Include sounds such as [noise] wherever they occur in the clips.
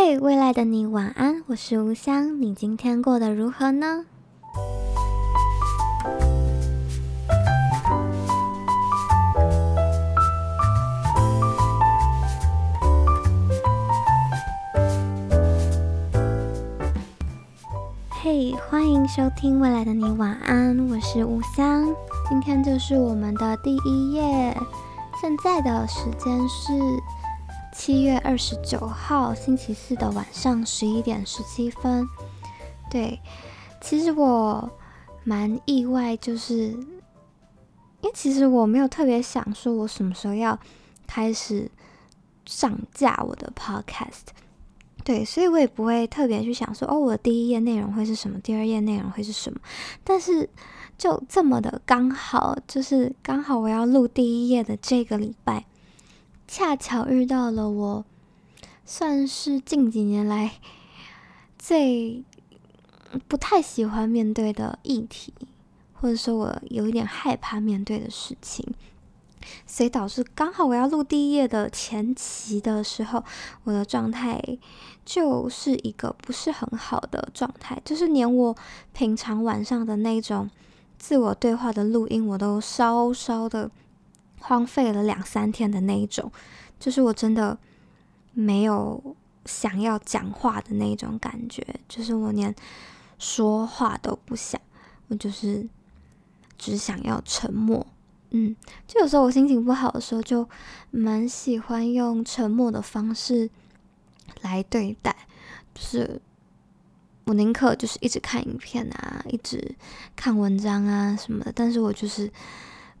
嘿未来的你晚安，我是吴香，你今天过得如何呢？嘿，欢迎收听《未来的你晚安》，我是吴香，今天就是我们的第一页，现在的时间是。七月二十九号星期四的晚上十一点十七分，对，其实我蛮意外，就是因为其实我没有特别想说我什么时候要开始上架我的 podcast，对，所以我也不会特别去想说哦，我的第一页内容会是什么，第二页内容会是什么，但是就这么的刚好，就是刚好我要录第一页的这个礼拜。恰巧遇到了我，算是近几年来最不太喜欢面对的议题，或者说我有一点害怕面对的事情，所以导致刚好我要录第一页的前期的时候，我的状态就是一个不是很好的状态，就是连我平常晚上的那种自我对话的录音，我都稍稍的。荒废了两三天的那一种，就是我真的没有想要讲话的那种感觉，就是我连说话都不想，我就是只想要沉默。嗯，就有时候我心情不好的时候，就蛮喜欢用沉默的方式来对待，就是我宁可就是一直看影片啊，一直看文章啊什么的，但是我就是。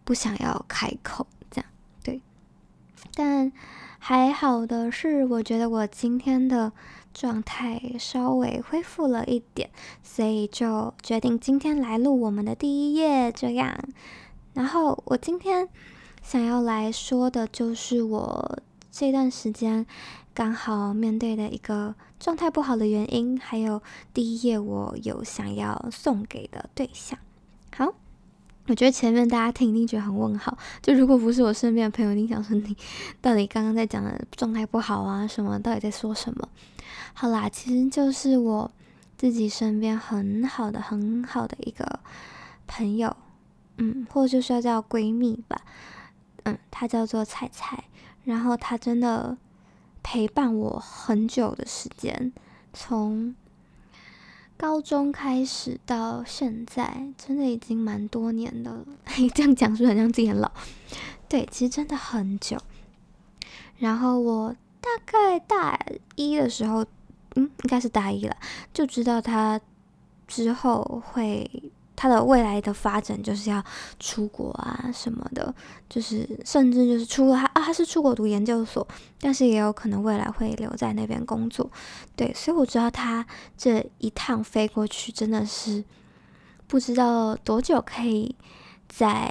不想要开口，这样对，但还好的是，我觉得我今天的状态稍微恢复了一点，所以就决定今天来录我们的第一页。这样，然后我今天想要来说的就是我这段时间刚好面对的一个状态不好的原因，还有第一页我有想要送给的对象。好。我觉得前面大家听一定觉得很问号，就如果不是我身边的朋友，一定想说你到底刚刚在讲的状态不好啊什么？到底在说什么？好啦，其实就是我自己身边很好的、很好的一个朋友，嗯，或者就是要叫闺蜜吧，嗯，她叫做菜菜，然后她真的陪伴我很久的时间，从。高中开始到现在，真的已经蛮多年的了。嘿，[laughs] 这样讲是不是很像自己很老？对，其实真的很久。然后我大概大一的时候，嗯，应该是大一了，就知道他之后会。他的未来的发展就是要出国啊什么的，就是甚至就是出了他啊，他是出国读研究所，但是也有可能未来会留在那边工作。对，所以我知道他这一趟飞过去真的是不知道多久可以再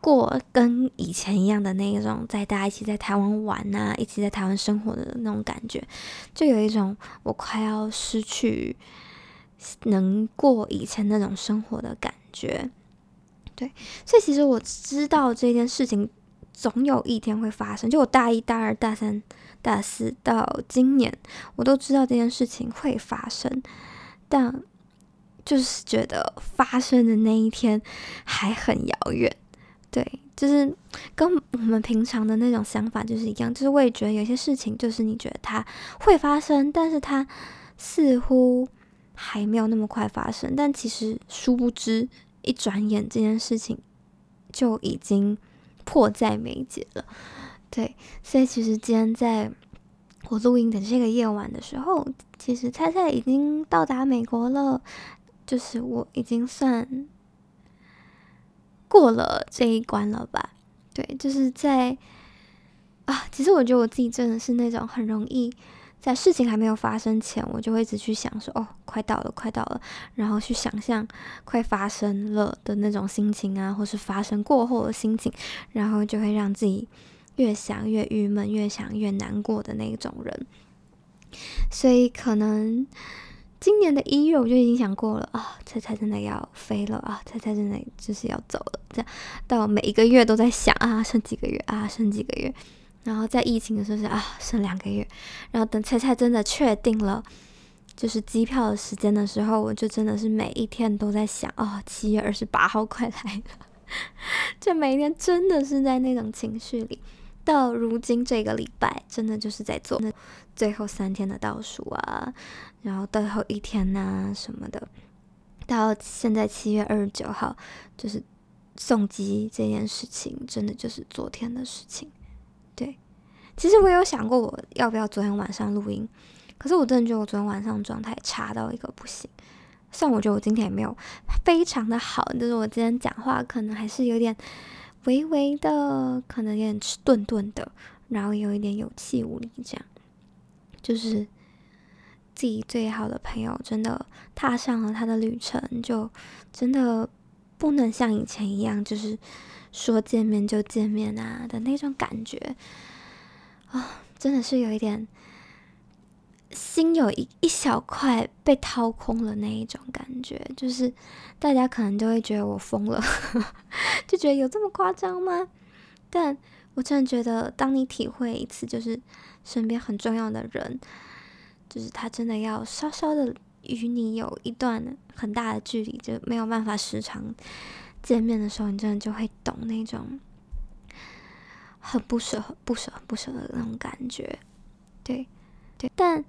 过跟以前一样的那一种，在大家一起在台湾玩啊，一起在台湾生活的那种感觉，就有一种我快要失去。能过以前那种生活的感觉，对，所以其实我知道这件事情总有一天会发生。就我大一、大二、大三、大四到今年，我都知道这件事情会发生，但就是觉得发生的那一天还很遥远。对，就是跟我们平常的那种想法就是一样，就是我也觉得有些事情，就是你觉得它会发生，但是它似乎。还没有那么快发生，但其实殊不知，一转眼这件事情就已经迫在眉睫了。对，所以其实今天在我录音的这个夜晚的时候，其实菜菜已经到达美国了，就是我已经算过了这一关了吧？对，就是在啊，其实我觉得我自己真的是那种很容易。在事情还没有发生前，我就会一直去想说：“哦，快到了，快到了。”然后去想象快发生了的那种心情啊，或是发生过后的心情，然后就会让自己越想越郁闷，越想越难过的那种人。所以可能今年的一月我就已经想过了啊，菜菜真的要飞了啊，菜菜真的就是要走了。这样到每一个月都在想啊，剩几个月啊，剩几个月。然后在疫情的时候是啊，剩两个月，然后等菜菜真的确定了，就是机票的时间的时候，我就真的是每一天都在想，哦，七月二十八号快来了，就每一天真的是在那种情绪里。到如今这个礼拜，真的就是在做那最后三天的倒数啊，然后最后一天呐、什么的。到现在七月二十九号，就是送机这件事情，真的就是昨天的事情。对，其实我有想过我要不要昨天晚上录音，可是我真的觉得我昨天晚上状态差到一个不行。虽然我觉得我今天也没有非常的好，就是我今天讲话可能还是有点微微的，可能有点迟钝钝的，然后有一点有气无力，这样。就是自己最好的朋友真的踏上了他的旅程，就真的不能像以前一样，就是。说见面就见面啊的那种感觉啊、真的是有一点心有一一小块被掏空了那一种感觉，就是大家可能就会觉得我疯了，[laughs] 就觉得有这么夸张吗？但我真的觉得，当你体会一次，就是身边很重要的人，就是他真的要稍稍的与你有一段很大的距离，就没有办法时常。见面的时候，你真的就会懂那种很不舍、很不舍、很不舍的那种感觉，对，对。但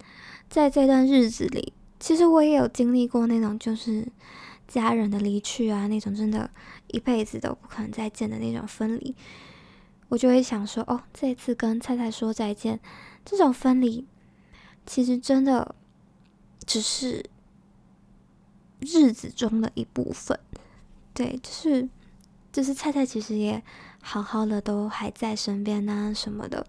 在这段日子里，其实我也有经历过那种就是家人的离去啊，那种真的一辈子都不可能再见的那种分离。我就会想说，哦，这次跟菜菜说再见，这种分离，其实真的只是日子中的一部分。对，就是，就是菜菜其实也好好的，都还在身边啊什么的。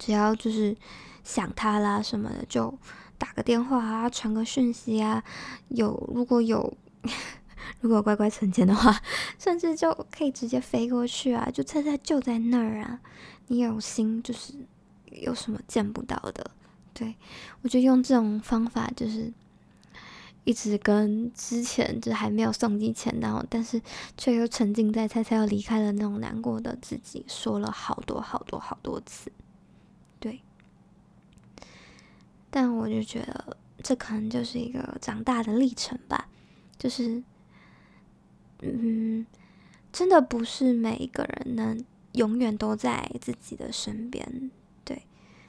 只要就是想他啦什么的，就打个电话啊，传个讯息啊。有如果有 [laughs] 如果乖乖存钱的话，甚至就可以直接飞过去啊。就菜菜就在那儿啊，你有心就是有什么见不到的。对，我就用这种方法就是。一直跟之前就还没有送机前，然后但是却又沉浸在猜猜要离开了那种难过的自己，说了好多好多好多次，对。但我就觉得这可能就是一个长大的历程吧，就是，嗯，真的不是每一个人能永远都在自己的身边，对。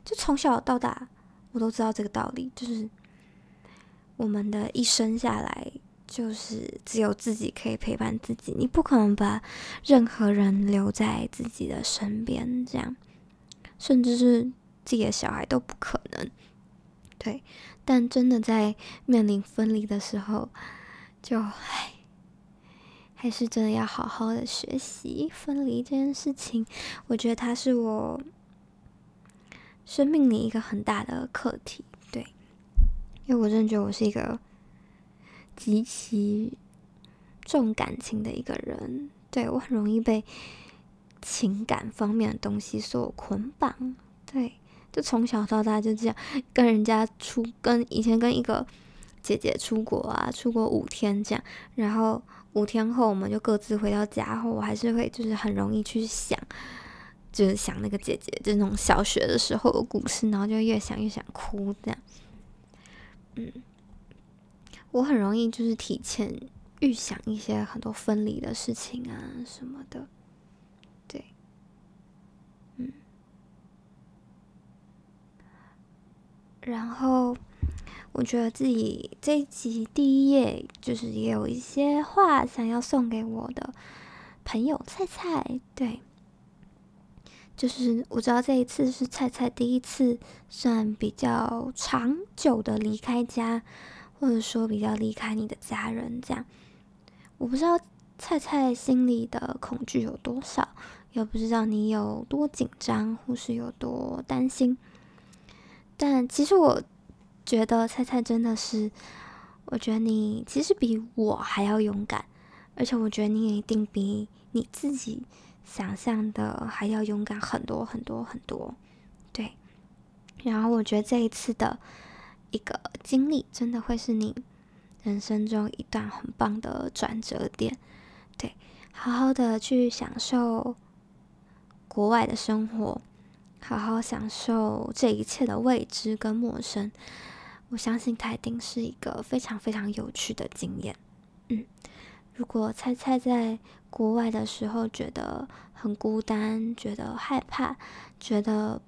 就从小到大，我都知道这个道理，就是。我们的一生下来，就是只有自己可以陪伴自己，你不可能把任何人留在自己的身边，这样，甚至是自己的小孩都不可能。对，但真的在面临分离的时候，就唉，还是真的要好好的学习分离这件事情。我觉得它是我生命里一个很大的课题。因为我真的觉得我是一个极其重感情的一个人，对，我很容易被情感方面的东西所捆绑。对，就从小到大就这样，跟人家出，跟以前跟一个姐姐出国啊，出国五天这样，然后五天后我们就各自回到家后，我还是会就是很容易去想，就是想那个姐姐，就那种小学的时候的故事，然后就越想越想哭这样。嗯，我很容易就是提前预想一些很多分离的事情啊什么的，对，嗯，然后我觉得自己这一集第一页就是也有一些话想要送给我的朋友菜菜，对。就是我知道这一次是菜菜第一次算比较长久的离开家，或者说比较离开你的家人这样。我不知道菜菜心里的恐惧有多少，也不知道你有多紧张或是有多担心。但其实我觉得菜菜真的是，我觉得你其实比我还要勇敢，而且我觉得你也一定比你自己。想象的还要勇敢很多很多很多，对。然后我觉得这一次的一个经历，真的会是你人生中一段很棒的转折点，对。好好的去享受国外的生活，好好享受这一切的未知跟陌生。我相信它一定是一个非常非常有趣的经验。嗯，如果菜菜在国外的时候觉得很孤单，觉得害怕，觉得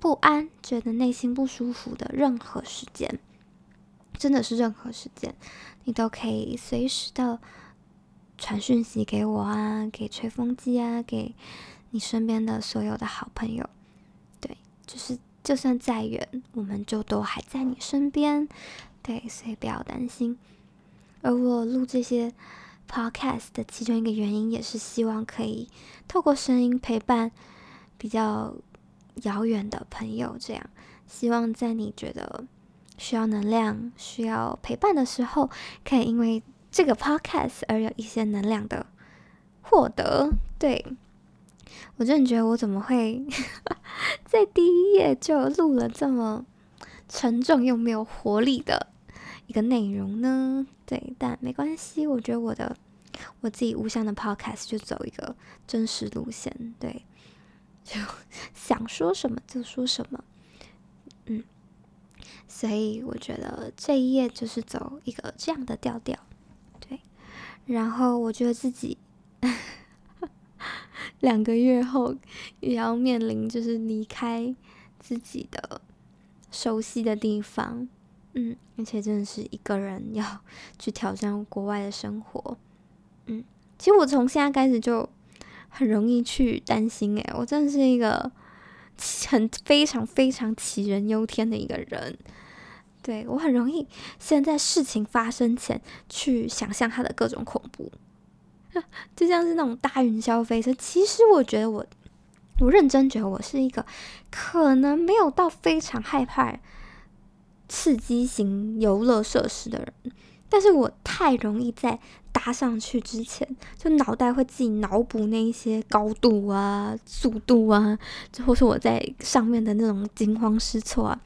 不安，觉得内心不舒服的任何时间，真的是任何时间，你都可以随时的传讯息给我啊，给吹风机啊，给你身边的所有的好朋友。对，就是就算再远，我们就都还在你身边。对，所以不要担心。而我录这些 podcast 的其中一个原因，也是希望可以透过声音陪伴比较遥远的朋友。这样，希望在你觉得需要能量、需要陪伴的时候，可以因为这个 podcast 而有一些能量的获得。对，我真的觉得，我怎么会 [laughs] 在第一页就录了这么沉重又没有活力的一个内容呢？对，但没关系，我觉得我的我自己无相的 podcast 就走一个真实路线，对，就 [laughs] 想说什么就说什么，嗯，所以我觉得这一页就是走一个这样的调调，对，然后我觉得自己 [laughs] 两个月后也要面临就是离开自己的熟悉的地方。嗯，而且真的是一个人要 [laughs] 去挑战国外的生活。嗯，其实我从现在开始就很容易去担心，诶，我真的是一个很非常非常杞人忧天的一个人。对，我很容易先在事情发生前去想象它的各种恐怖，[laughs] 就像是那种大云霄飞车。其实我觉得我，我认真觉得我是一个可能没有到非常害怕。刺激型游乐设施的人，但是我太容易在搭上去之前，就脑袋会自己脑补那一些高度啊、速度啊，就或是我在上面的那种惊慌失措啊，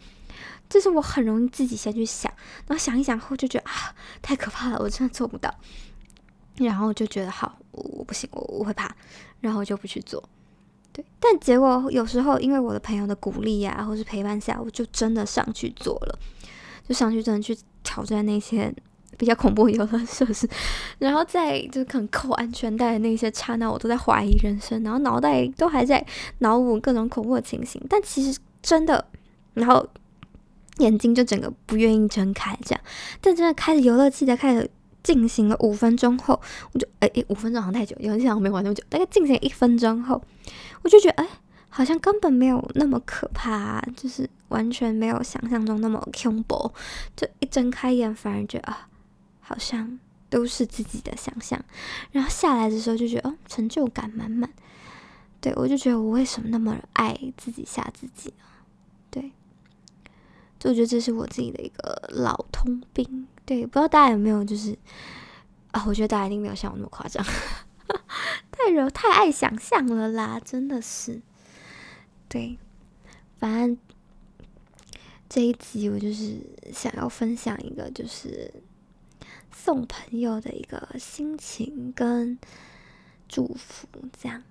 就是我很容易自己先去想，然后想一想后就觉得啊，太可怕了，我真的做不到，然后就觉得好，我，不行，我我会怕，然后就不去做。对，但结果有时候因为我的朋友的鼓励呀、或是陪伴下，我就真的上去做了，就上去真的去挑战那些比较恐怖游乐设施，然后在就是可能扣安全带的那些刹那，我都在怀疑人生，然后脑袋都还在脑补各种恐怖的情形，但其实真的，然后眼睛就整个不愿意睁开，这样，但真的开着游乐器在开始。进行了五分钟后，我就哎，五分钟好像太久，有人想我没玩那么久。大概进行一分钟后，我就觉得哎，好像根本没有那么可怕，就是完全没有想象中那么恐怖。就一睁开眼，反而觉得啊，好像都是自己的想象。然后下来的时候就觉得哦，成就感满满。对，我就觉得我为什么那么爱自己吓自己呢？对，就我觉得这是我自己的一个老通病。对，不知道大家有没有就是啊？我觉得大家一定没有像我那么夸张，[laughs] 太柔太爱想象了啦，真的是。对，反正这一集我就是想要分享一个，就是送朋友的一个心情跟祝福，这样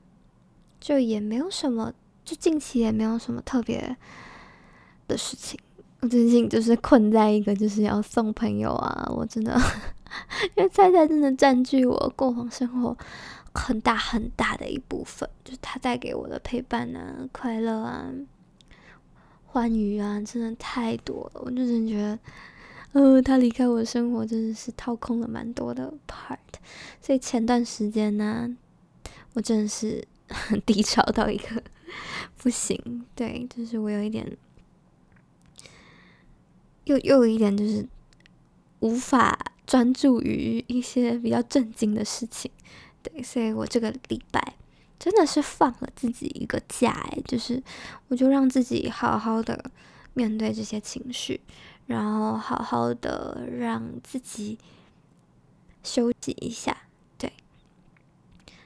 就也没有什么，就近期也没有什么特别的事情。我最近就是困在一个就是要送朋友啊，我真的，[laughs] 因为菜菜真的占据我过往生活很大很大的一部分，就是他带给我的陪伴啊、快乐啊、欢愉啊，真的太多了。我就真觉得，呃，他离开我的生活真的是掏空了蛮多的 part，所以前段时间呢、我真的是很 [laughs] 低潮到一个 [laughs] 不行，对，就是我有一点。又又有一点就是无法专注于一些比较正经的事情，对，所以我这个礼拜真的是放了自己一个假，哎，就是我就让自己好好的面对这些情绪，然后好好的让自己休息一下，对。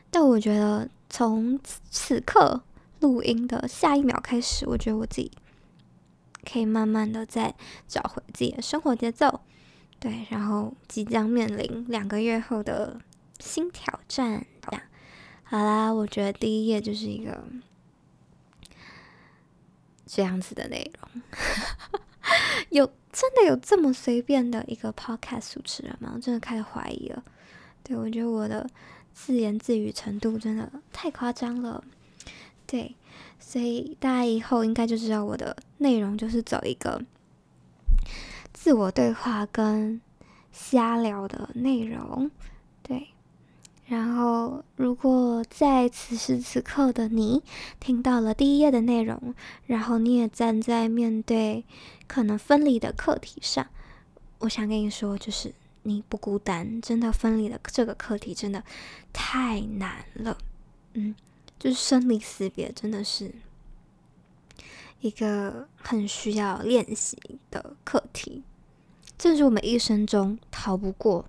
但我觉得从此刻录音的下一秒开始，我觉得我自己。可以慢慢的再找回自己的生活节奏，对，然后即将面临两个月后的新挑战。这样，好啦，我觉得第一页就是一个这样子的内容。[laughs] 有真的有这么随便的一个 podcast 主持人吗？我真的开始怀疑了。对，我觉得我的自言自语程度真的太夸张了。对，所以大家以后应该就知道我的内容就是走一个自我对话跟瞎聊的内容。然后，如果在此时此刻的你听到了第一页的内容，然后你也站在面对可能分离的课题上，我想跟你说，就是你不孤单，真的分离的这个课题真的太难了，嗯，就是生离死别真的是一个很需要练习的课题，这是我们一生中逃不过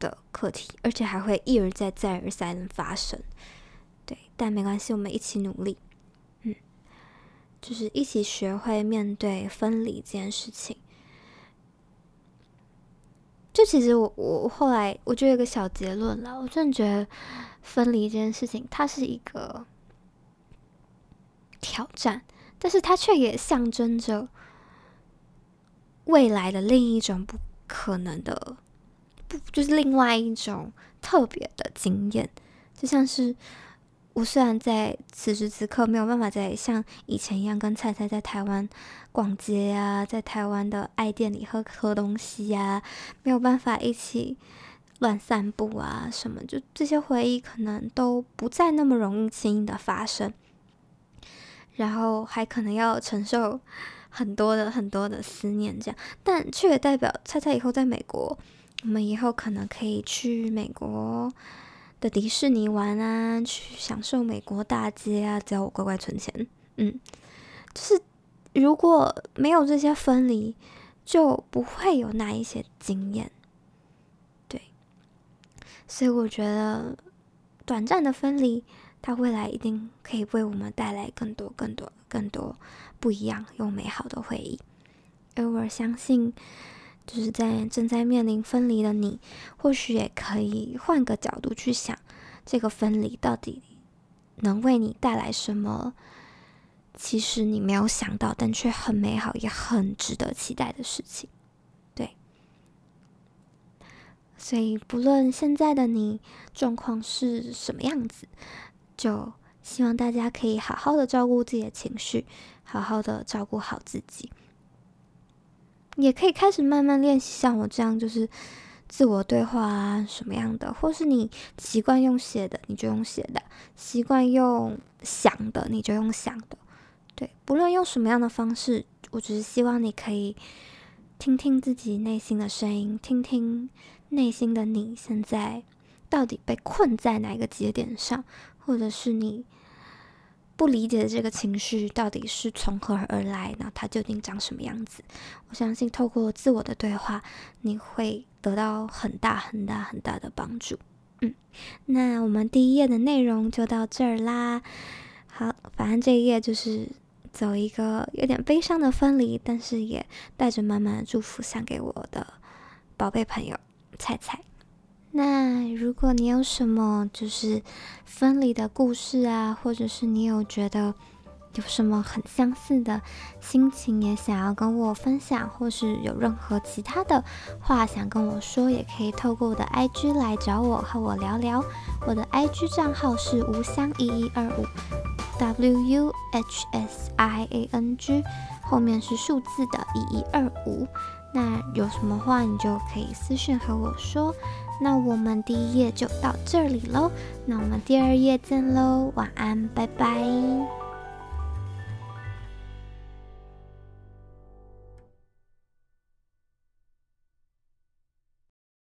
的课题，而且还会一而再、再而三的发生。对，但没关系，我们一起努力，嗯，就是一起学会面对分离这件事情。就其实我我后来我就有个小结论了，我真的觉得分离这件事情，它是一个挑战，但是它却也象征着未来的另一种不可能的。不，就是另外一种特别的经验，就像是我虽然在此时此刻没有办法再像以前一样跟菜菜在台湾逛街、啊，在台湾的爱店里喝喝东西呀、没有办法一起乱散步啊什么，就这些回忆可能都不再那么容易轻易的发生，然后还可能要承受很多的很多的思念，这样，但却也代表菜菜以后在美国。我们以后可能可以去美国的迪士尼玩啊，去享受美国大街啊，只要我乖乖存钱。嗯，就是如果没有这些分离，就不会有那一些经验。对，所以我觉得短暂的分离，它未来一定可以为我们带来更多、更多、更多不一样又美好的回忆。而我相信。就是在正在面临分离的你，或许也可以换个角度去想，这个分离到底能为你带来什么？其实你没有想到，但却很美好，也很值得期待的事情。对，所以不论现在的你状况是什么样子，就希望大家可以好好的照顾自己的情绪，好好的照顾好自己。也可以开始慢慢练习，像我这样，就是自我对话啊，什么样的，或是你习惯用写的，你就用写的；习惯用想的，你就用想的。对，不论用什么样的方式，我只是希望你可以听听自己内心的声音，听听内心的你现在到底被困在哪个节点上，或者是你。不理解的这个情绪到底是从何而来？那它究竟长什么样子？我相信透过自我的对话，你会得到很大很大很大的帮助。嗯，那我们第一页的内容就到这儿啦。好，反正这一页就是走一个有点悲伤的分离，但是也带着满满的祝福，想给我的宝贝朋友菜菜。那如果你有什么就是分离的故事啊，或者是你有觉得有什么很相似的心情，也想要跟我分享，或是有任何其他的话想跟我说，也可以透过我的 IG 来找我和我聊聊。我的 IG 账号是无香一一二五，W U H S I A N G，后面是数字的一一二五。那有什么话你就可以私讯和我说。那我们第一页就到这里喽，那我们第二页见喽，晚安，拜拜。